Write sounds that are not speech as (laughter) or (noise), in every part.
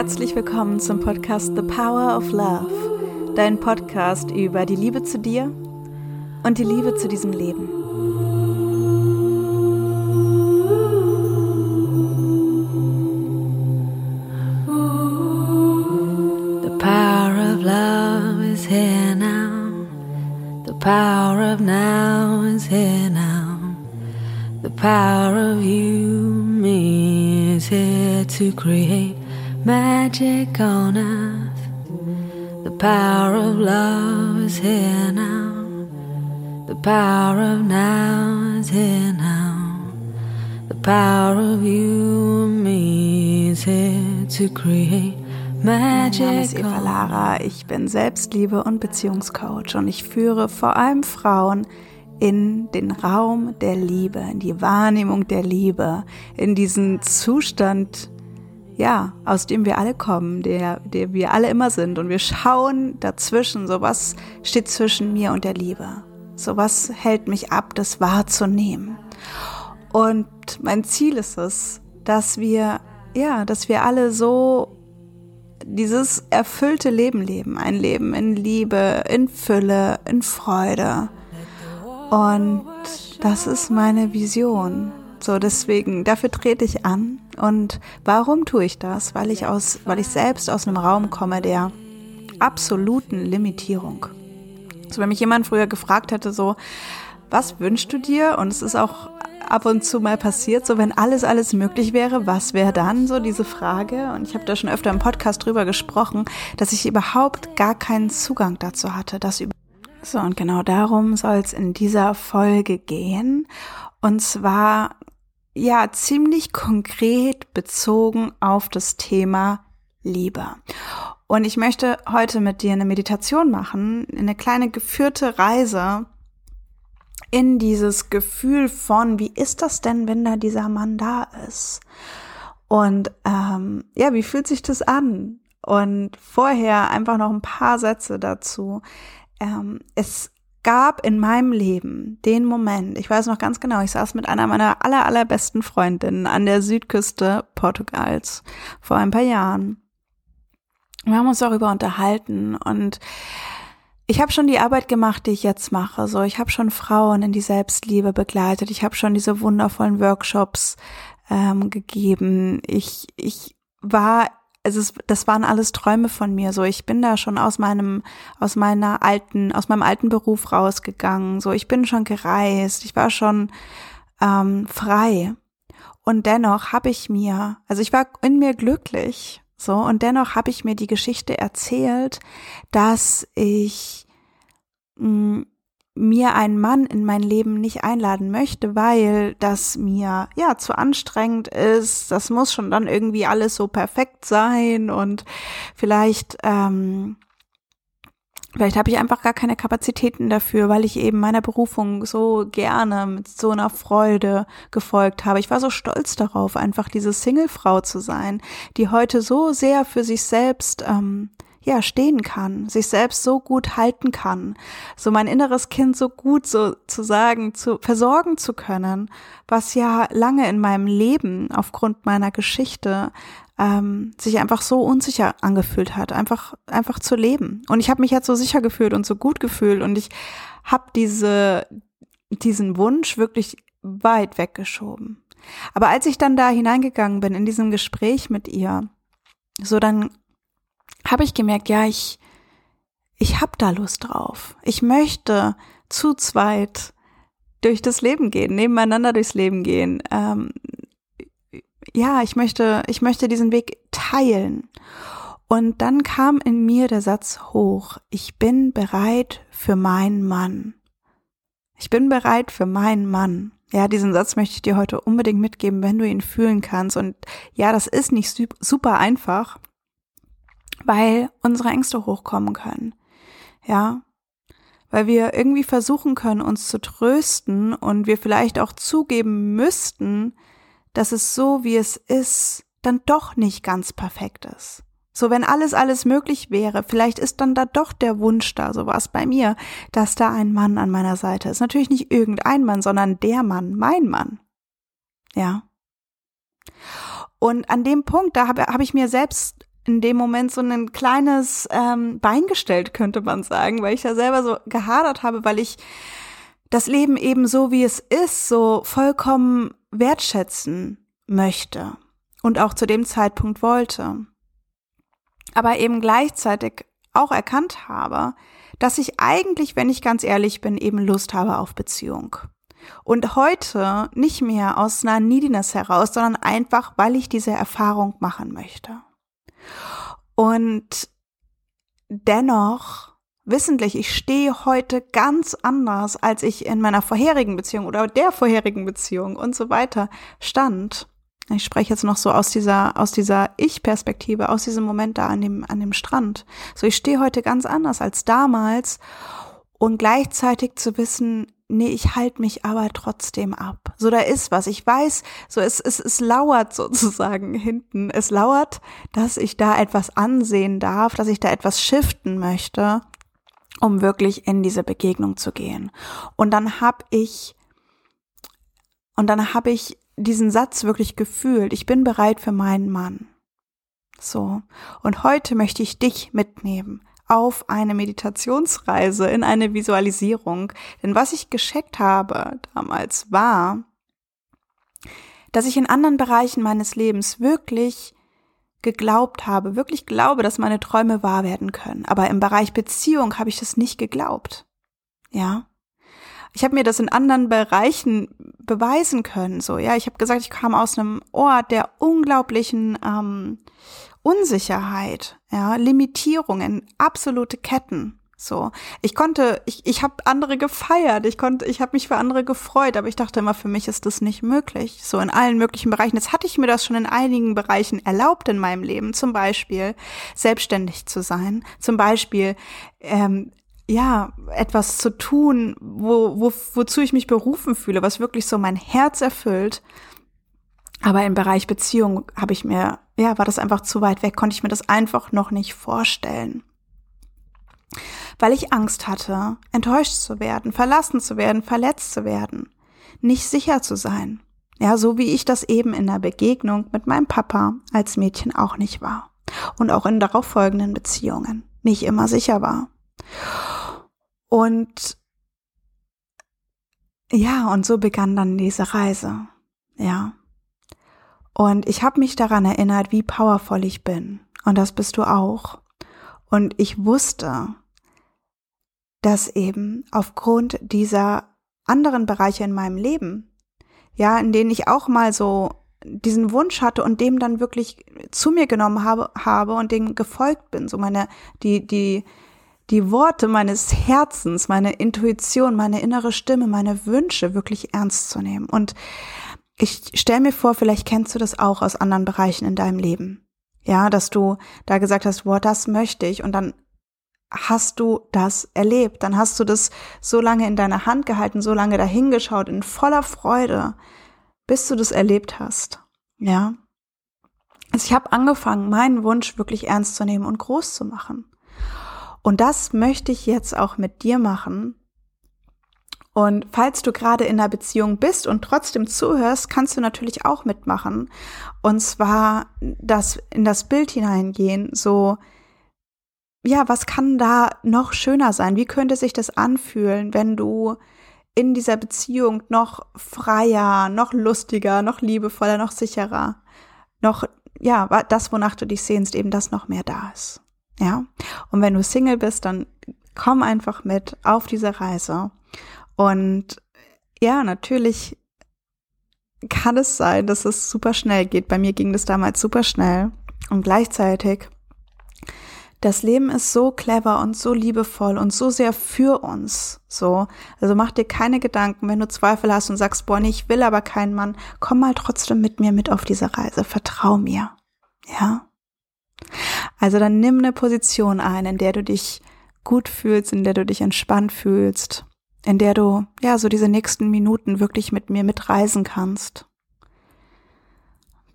Herzlich willkommen zum Podcast The Power of Love, dein Podcast über die Liebe zu dir und die Liebe zu diesem Leben. The power of love is here now. The power of now is here now. The power of you, me is here to create magic on earth. The power of love is here now. The power of now is here now. The power of you and me is here to create Mein Name ist magic Eva Lara, ich bin Selbstliebe- und Beziehungscoach und ich führe vor allem Frauen in den Raum der Liebe, in die Wahrnehmung der Liebe, in diesen Zustand, ja, aus dem wir alle kommen, der, der wir alle immer sind. Und wir schauen dazwischen, so was steht zwischen mir und der Liebe. So was hält mich ab, das wahrzunehmen. Und mein Ziel ist es, dass wir, ja, dass wir alle so dieses erfüllte Leben leben. Ein Leben in Liebe, in Fülle, in Freude. Und das ist meine Vision. So, deswegen, dafür trete ich an. Und warum tue ich das? Weil ich aus, weil ich selbst aus einem Raum komme der absoluten Limitierung. So, wenn mich jemand früher gefragt hätte, so, was wünschst du dir? Und es ist auch ab und zu mal passiert, so wenn alles, alles möglich wäre, was wäre dann so diese Frage? Und ich habe da schon öfter im Podcast drüber gesprochen, dass ich überhaupt gar keinen Zugang dazu hatte, das über so, und genau darum soll es in dieser Folge gehen. Und zwar, ja, ziemlich konkret bezogen auf das Thema Liebe. Und ich möchte heute mit dir eine Meditation machen, eine kleine geführte Reise in dieses Gefühl von, wie ist das denn, wenn da dieser Mann da ist? Und ähm, ja, wie fühlt sich das an? Und vorher einfach noch ein paar Sätze dazu. Ähm, es gab in meinem Leben den Moment, ich weiß noch ganz genau, ich saß mit einer meiner aller, allerbesten Freundinnen an der Südküste Portugals vor ein paar Jahren. Wir haben uns darüber unterhalten und ich habe schon die Arbeit gemacht, die ich jetzt mache. So, ich habe schon Frauen in die Selbstliebe begleitet. Ich habe schon diese wundervollen Workshops ähm, gegeben. Ich ich war es, das waren alles Träume von mir. So, ich bin da schon aus meinem, aus meiner alten, aus meinem alten Beruf rausgegangen. So, ich bin schon gereist. Ich war schon ähm, frei. Und dennoch habe ich mir, also ich war in mir glücklich. So, und dennoch habe ich mir die Geschichte erzählt, dass ich mh, mir einen Mann in mein Leben nicht einladen möchte, weil das mir ja zu anstrengend ist. Das muss schon dann irgendwie alles so perfekt sein und vielleicht ähm, Vielleicht habe ich einfach gar keine Kapazitäten dafür, weil ich eben meiner Berufung so gerne mit so einer Freude gefolgt habe. Ich war so stolz darauf, einfach diese Singlefrau zu sein, die heute so sehr für sich selbst ähm, ja stehen kann, sich selbst so gut halten kann, so mein inneres Kind so gut sozusagen zu versorgen zu können, was ja lange in meinem Leben aufgrund meiner Geschichte ähm, sich einfach so unsicher angefühlt hat, einfach einfach zu leben. Und ich habe mich jetzt so sicher gefühlt und so gut gefühlt und ich habe diese diesen Wunsch wirklich weit weggeschoben. Aber als ich dann da hineingegangen bin in diesem Gespräch mit ihr, so dann habe ich gemerkt, ja, ich ich habe da Lust drauf. Ich möchte zu zweit durch das Leben gehen, nebeneinander durchs Leben gehen. Ähm, ja, ich möchte, ich möchte diesen Weg teilen. Und dann kam in mir der Satz hoch, ich bin bereit für meinen Mann. Ich bin bereit für meinen Mann. Ja, diesen Satz möchte ich dir heute unbedingt mitgeben, wenn du ihn fühlen kannst. Und ja, das ist nicht super einfach, weil unsere Ängste hochkommen können. Ja, weil wir irgendwie versuchen können, uns zu trösten und wir vielleicht auch zugeben müssten, dass es so, wie es ist, dann doch nicht ganz perfekt ist. So, wenn alles, alles möglich wäre, vielleicht ist dann da doch der Wunsch da, so war es bei mir, dass da ein Mann an meiner Seite ist. Natürlich nicht irgendein Mann, sondern der Mann, mein Mann. Ja. Und an dem Punkt, da habe hab ich mir selbst in dem Moment so ein kleines ähm, Bein gestellt, könnte man sagen, weil ich da selber so gehadert habe, weil ich das Leben eben so, wie es ist, so vollkommen wertschätzen möchte und auch zu dem Zeitpunkt wollte. Aber eben gleichzeitig auch erkannt habe, dass ich eigentlich, wenn ich ganz ehrlich bin, eben Lust habe auf Beziehung. Und heute nicht mehr aus einer Neediness heraus, sondern einfach, weil ich diese Erfahrung machen möchte. Und dennoch wissentlich, ich stehe heute ganz anders, als ich in meiner vorherigen Beziehung oder der vorherigen Beziehung und so weiter stand. Ich spreche jetzt noch so aus dieser, aus dieser Ich-Perspektive, aus diesem Moment da an dem, an dem Strand. So, ich stehe heute ganz anders als damals und gleichzeitig zu wissen, nee, ich halte mich aber trotzdem ab. So, da ist was. Ich weiß, so, es, es, es lauert (laughs) sozusagen hinten. Es lauert, dass ich da etwas ansehen darf, dass ich da etwas shiften möchte, um wirklich in diese Begegnung zu gehen. Und dann habe ich, und dann habe ich diesen Satz wirklich gefühlt. Ich bin bereit für meinen Mann. So. Und heute möchte ich dich mitnehmen auf eine Meditationsreise, in eine Visualisierung. Denn was ich gescheckt habe damals war, dass ich in anderen Bereichen meines Lebens wirklich geglaubt habe, wirklich glaube, dass meine Träume wahr werden können. Aber im Bereich Beziehung habe ich das nicht geglaubt. Ja. Ich habe mir das in anderen Bereichen beweisen können. So, ja, ich habe gesagt, ich kam aus einem Ort der unglaublichen ähm, Unsicherheit, ja, Limitierungen, absolute Ketten. So, ich konnte, ich, ich habe andere gefeiert, ich konnte, ich habe mich für andere gefreut, aber ich dachte immer, für mich ist das nicht möglich. So in allen möglichen Bereichen. Jetzt hatte ich mir das schon in einigen Bereichen erlaubt in meinem Leben, zum Beispiel selbstständig zu sein, zum Beispiel ähm, ja, etwas zu tun, wo, wo, wozu ich mich berufen fühle, was wirklich so mein Herz erfüllt. Aber im Bereich Beziehung habe ich mir, ja, war das einfach zu weit weg, konnte ich mir das einfach noch nicht vorstellen. Weil ich Angst hatte, enttäuscht zu werden, verlassen zu werden, verletzt zu werden, nicht sicher zu sein. Ja, so wie ich das eben in der Begegnung mit meinem Papa als Mädchen auch nicht war. Und auch in darauffolgenden Beziehungen nicht immer sicher war. Und ja, und so begann dann diese Reise. Ja. Und ich habe mich daran erinnert, wie powervoll ich bin. Und das bist du auch. Und ich wusste, dass eben aufgrund dieser anderen Bereiche in meinem Leben, ja, in denen ich auch mal so diesen Wunsch hatte und dem dann wirklich zu mir genommen habe, habe und dem gefolgt bin, so meine, die, die, die Worte meines Herzens, meine Intuition, meine innere Stimme, meine Wünsche wirklich ernst zu nehmen. Und ich stelle mir vor, vielleicht kennst du das auch aus anderen Bereichen in deinem Leben. Ja, dass du da gesagt hast, wow, das möchte ich und dann hast du das erlebt, dann hast du das so lange in deiner Hand gehalten, so lange dahingeschaut, in voller Freude, bis du das erlebt hast. Ja. Also ich habe angefangen, meinen Wunsch wirklich ernst zu nehmen und groß zu machen. Und das möchte ich jetzt auch mit dir machen. Und falls du gerade in einer Beziehung bist und trotzdem zuhörst, kannst du natürlich auch mitmachen. Und zwar das in das Bild hineingehen, so, ja, was kann da noch schöner sein? Wie könnte sich das anfühlen, wenn du in dieser Beziehung noch freier, noch lustiger, noch liebevoller, noch sicherer, noch, ja, das, wonach du dich sehnst, eben das noch mehr da ist. Ja. Und wenn du Single bist, dann komm einfach mit auf diese Reise. Und ja, natürlich kann es sein, dass es super schnell geht. Bei mir ging das damals super schnell. Und gleichzeitig, das Leben ist so clever und so liebevoll und so sehr für uns. So. Also mach dir keine Gedanken, wenn du Zweifel hast und sagst, boah, nee, ich will aber keinen Mann. Komm mal trotzdem mit mir mit auf diese Reise. Vertrau mir. Ja. Also dann nimm eine Position ein, in der du dich gut fühlst, in der du dich entspannt fühlst, in der du ja so diese nächsten Minuten wirklich mit mir mitreisen kannst.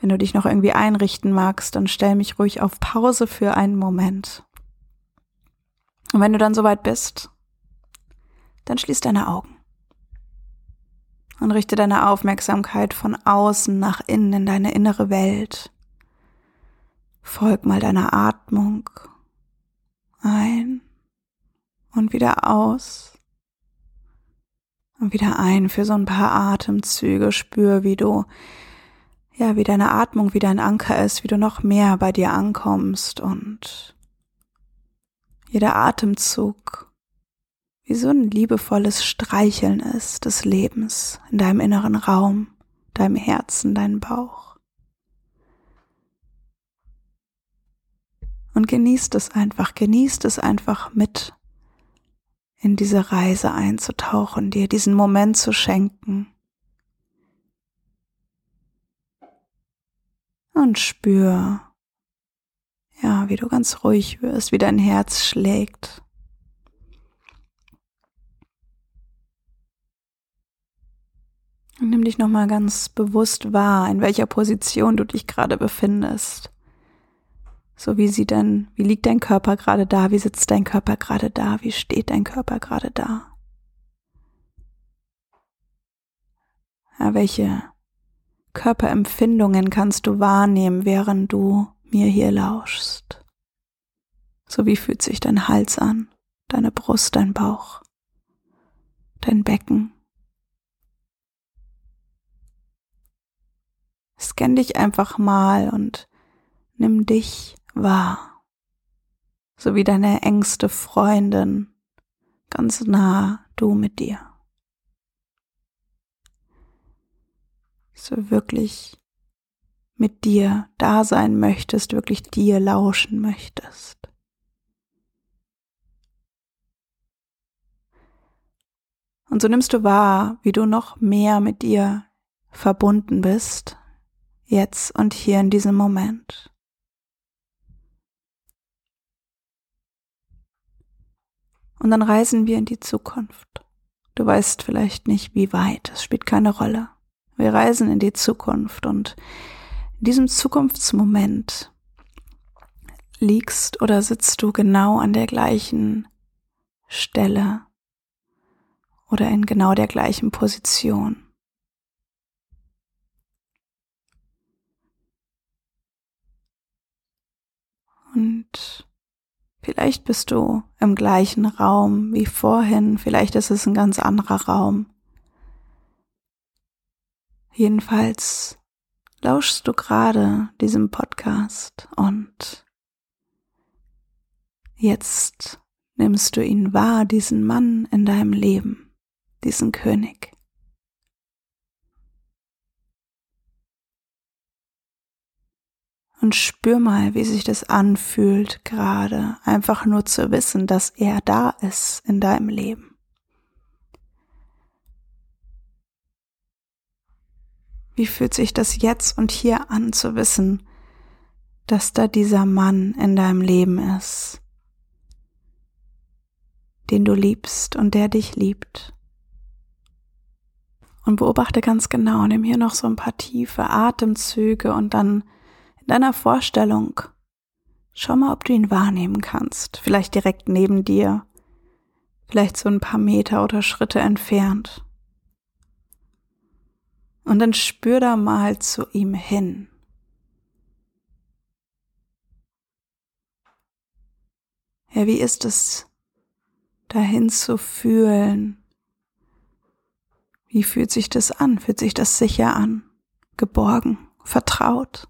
Wenn du dich noch irgendwie einrichten magst, dann stell mich ruhig auf Pause für einen Moment. Und wenn du dann soweit bist, dann schließ deine Augen und richte deine Aufmerksamkeit von außen nach innen in deine innere Welt Folg mal deiner Atmung ein und wieder aus. Und wieder ein für so ein paar Atemzüge. Spür, wie du, ja, wie deine Atmung wie dein Anker ist, wie du noch mehr bei dir ankommst und jeder Atemzug wie so ein liebevolles Streicheln ist des Lebens in deinem inneren Raum, deinem Herzen, deinem Bauch. Und genießt es einfach, genießt es einfach mit in diese Reise einzutauchen, dir diesen Moment zu schenken. Und spür, ja, wie du ganz ruhig wirst, wie dein Herz schlägt. Und nimm dich nochmal ganz bewusst wahr, in welcher Position du dich gerade befindest. So wie sieht dein, wie liegt dein Körper gerade da? Wie sitzt dein Körper gerade da? Wie steht dein Körper gerade da? Ja, welche Körperempfindungen kannst du wahrnehmen, während du mir hier lauschst? So wie fühlt sich dein Hals an, deine Brust, dein Bauch, dein Becken? Scan dich einfach mal und nimm dich wahr, so wie deine engste Freundin, ganz nah du mit dir. So wirklich mit dir da sein möchtest, wirklich dir lauschen möchtest. Und so nimmst du wahr, wie du noch mehr mit dir verbunden bist, jetzt und hier in diesem Moment. Und dann reisen wir in die Zukunft. Du weißt vielleicht nicht, wie weit, es spielt keine Rolle. Wir reisen in die Zukunft und in diesem Zukunftsmoment liegst oder sitzt du genau an der gleichen Stelle oder in genau der gleichen Position. Und vielleicht bist du im gleichen Raum wie vorhin, vielleicht ist es ein ganz anderer Raum. Jedenfalls lauschst du gerade diesem Podcast und jetzt nimmst du ihn wahr, diesen Mann in deinem Leben, diesen König. Und spür mal, wie sich das anfühlt, gerade einfach nur zu wissen, dass er da ist in deinem Leben. Wie fühlt sich das jetzt und hier an zu wissen, dass da dieser Mann in deinem Leben ist, den du liebst und der dich liebt? Und beobachte ganz genau, nimm hier noch so ein paar tiefe Atemzüge und dann deiner Vorstellung. Schau mal, ob du ihn wahrnehmen kannst. Vielleicht direkt neben dir. Vielleicht so ein paar Meter oder Schritte entfernt. Und dann spür da mal zu ihm hin. Ja, wie ist es, dahin zu fühlen? Wie fühlt sich das an? Fühlt sich das sicher an? Geborgen? Vertraut?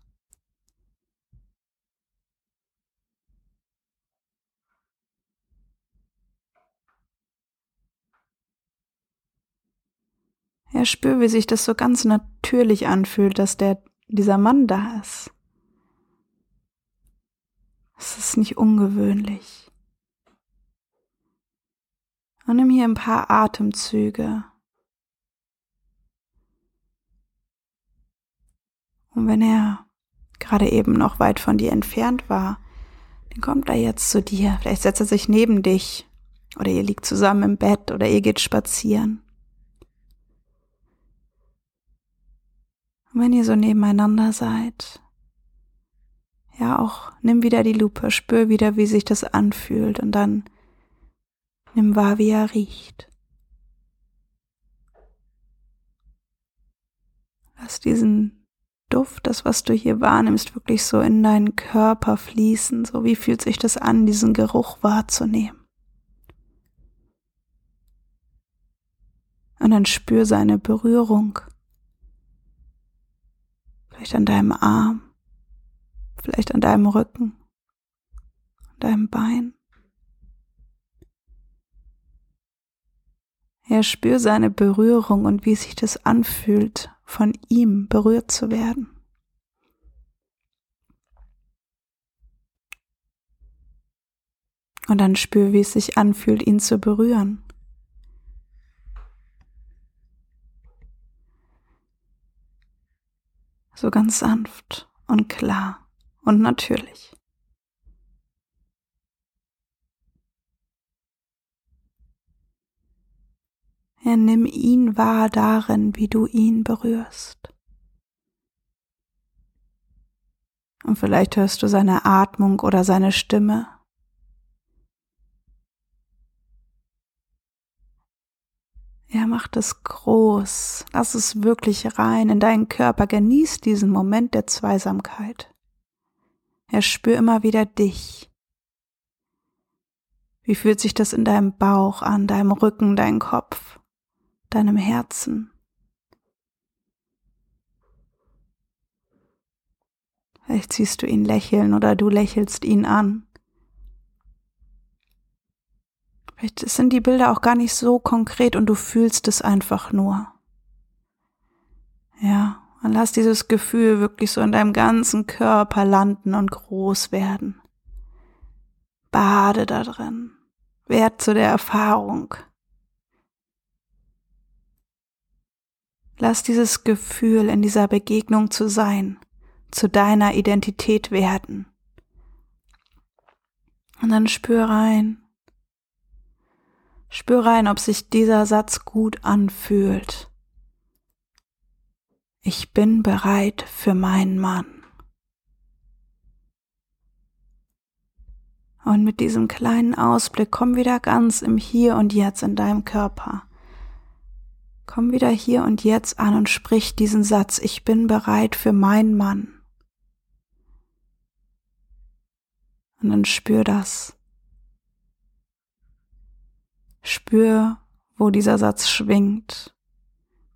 Ja, spür, wie sich das so ganz natürlich anfühlt, dass der, dieser Mann da ist. Es ist nicht ungewöhnlich. Und nimm hier ein paar Atemzüge. Und wenn er gerade eben noch weit von dir entfernt war, dann kommt er jetzt zu dir. Vielleicht setzt er sich neben dich oder ihr liegt zusammen im Bett oder ihr geht spazieren. Und wenn ihr so nebeneinander seid, ja auch, nimm wieder die Lupe, spür wieder, wie sich das anfühlt und dann nimm wahr, wie er riecht. Lass diesen Duft, das, was du hier wahrnimmst, wirklich so in deinen Körper fließen. So wie fühlt sich das an, diesen Geruch wahrzunehmen? Und dann spür seine Berührung. Vielleicht an deinem Arm, vielleicht an deinem Rücken, an deinem Bein. Ja, spür seine Berührung und wie sich das anfühlt, von ihm berührt zu werden. Und dann spür, wie es sich anfühlt, ihn zu berühren. So ganz sanft und klar und natürlich. Ja, nimm ihn wahr darin, wie du ihn berührst. Und vielleicht hörst du seine Atmung oder seine Stimme. Ja, mach das groß. Lass es wirklich rein in deinen Körper. Genieß diesen Moment der Zweisamkeit. Ja, spür immer wieder dich. Wie fühlt sich das in deinem Bauch an, deinem Rücken, deinem Kopf? deinem Herzen. Vielleicht siehst du ihn lächeln oder du lächelst ihn an. Vielleicht sind die Bilder auch gar nicht so konkret und du fühlst es einfach nur. Ja, und lass dieses Gefühl wirklich so in deinem ganzen Körper landen und groß werden. Bade da drin. Werd zu der Erfahrung. Lass dieses Gefühl in dieser Begegnung zu sein, zu deiner Identität werden. Und dann spür rein. Spür rein, ob sich dieser Satz gut anfühlt. Ich bin bereit für meinen Mann. Und mit diesem kleinen Ausblick komm wieder ganz im Hier und Jetzt in deinem Körper. Komm wieder hier und jetzt an und sprich diesen Satz, ich bin bereit für meinen Mann. Und dann spür das. Spür, wo dieser Satz schwingt.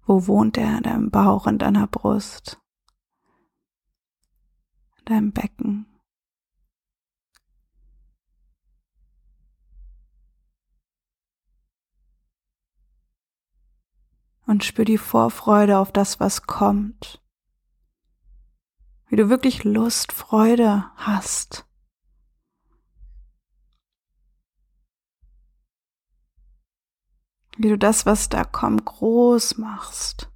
Wo wohnt er in deinem Bauch, in deiner Brust, in deinem Becken. und spür die Vorfreude auf das, was kommt. Wie du wirklich Lust, Freude hast. Wie du das, was da kommt, groß machst.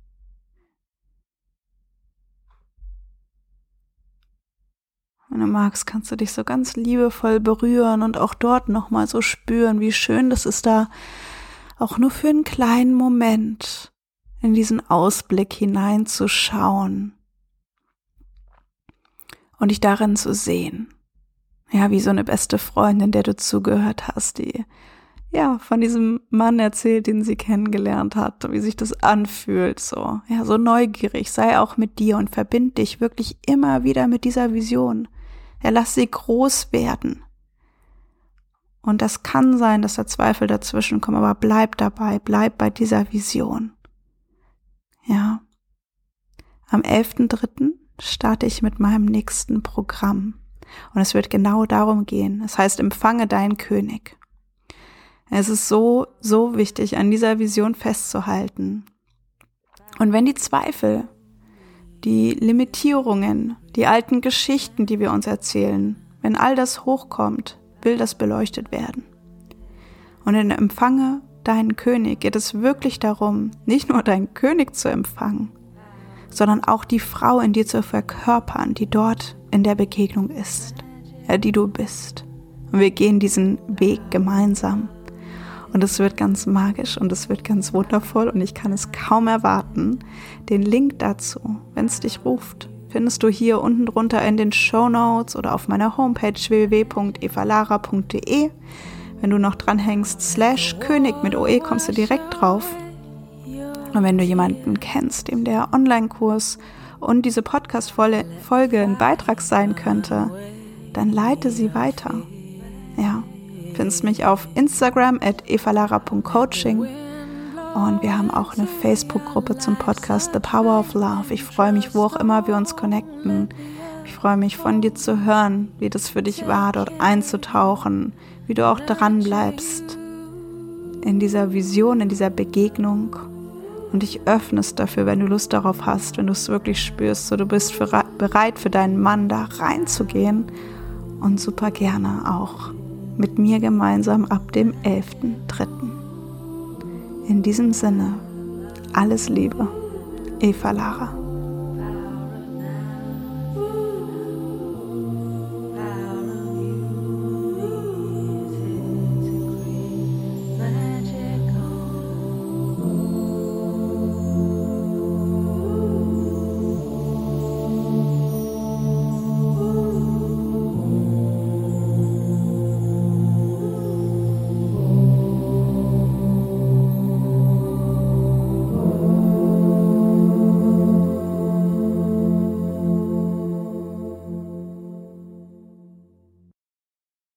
Wenn du magst, kannst du dich so ganz liebevoll berühren und auch dort nochmal so spüren, wie schön das ist da, auch nur für einen kleinen Moment in diesen Ausblick hineinzuschauen und dich darin zu sehen. Ja, wie so eine beste Freundin, der du zugehört hast, die ja von diesem Mann erzählt, den sie kennengelernt hat, wie sich das anfühlt, so. Ja, so neugierig, sei auch mit dir und verbind dich wirklich immer wieder mit dieser Vision. Ja, lass sie groß werden. Und das kann sein, dass da Zweifel dazwischen kommen, aber bleib dabei, bleib bei dieser Vision. Ja. Am 11.3. starte ich mit meinem nächsten Programm. Und es wird genau darum gehen. Es heißt, empfange deinen König. Es ist so, so wichtig, an dieser Vision festzuhalten. Und wenn die Zweifel, die Limitierungen, die alten Geschichten, die wir uns erzählen, wenn all das hochkommt, will das beleuchtet werden. Und in Empfange deinen König geht es wirklich darum, nicht nur deinen König zu empfangen, sondern auch die Frau in dir zu verkörpern, die dort in der Begegnung ist, ja, die du bist. Und wir gehen diesen Weg gemeinsam. Und es wird ganz magisch und es wird ganz wundervoll und ich kann es kaum erwarten. Den Link dazu, wenn es dich ruft, findest du hier unten drunter in den Show Notes oder auf meiner Homepage www.evalara.de. Wenn du noch dranhängst, slash König mit OE, kommst du direkt drauf. Und wenn du jemanden kennst, dem der Online-Kurs und diese Podcast-Folge ein Beitrag sein könnte, dann leite sie weiter. Findest mich auf Instagram at evalara.coaching und wir haben auch eine Facebook-Gruppe zum Podcast The Power of Love. Ich freue mich, wo auch immer wir uns connecten. Ich freue mich, von dir zu hören, wie das für dich war, dort einzutauchen, wie du auch dran bleibst in dieser Vision, in dieser Begegnung. Und dich öffnest dafür, wenn du Lust darauf hast, wenn du es wirklich spürst, so du bist für, bereit für deinen Mann da reinzugehen. Und super gerne auch mit mir gemeinsam ab dem 11.3. In diesem Sinne, alles Liebe, Eva Lara.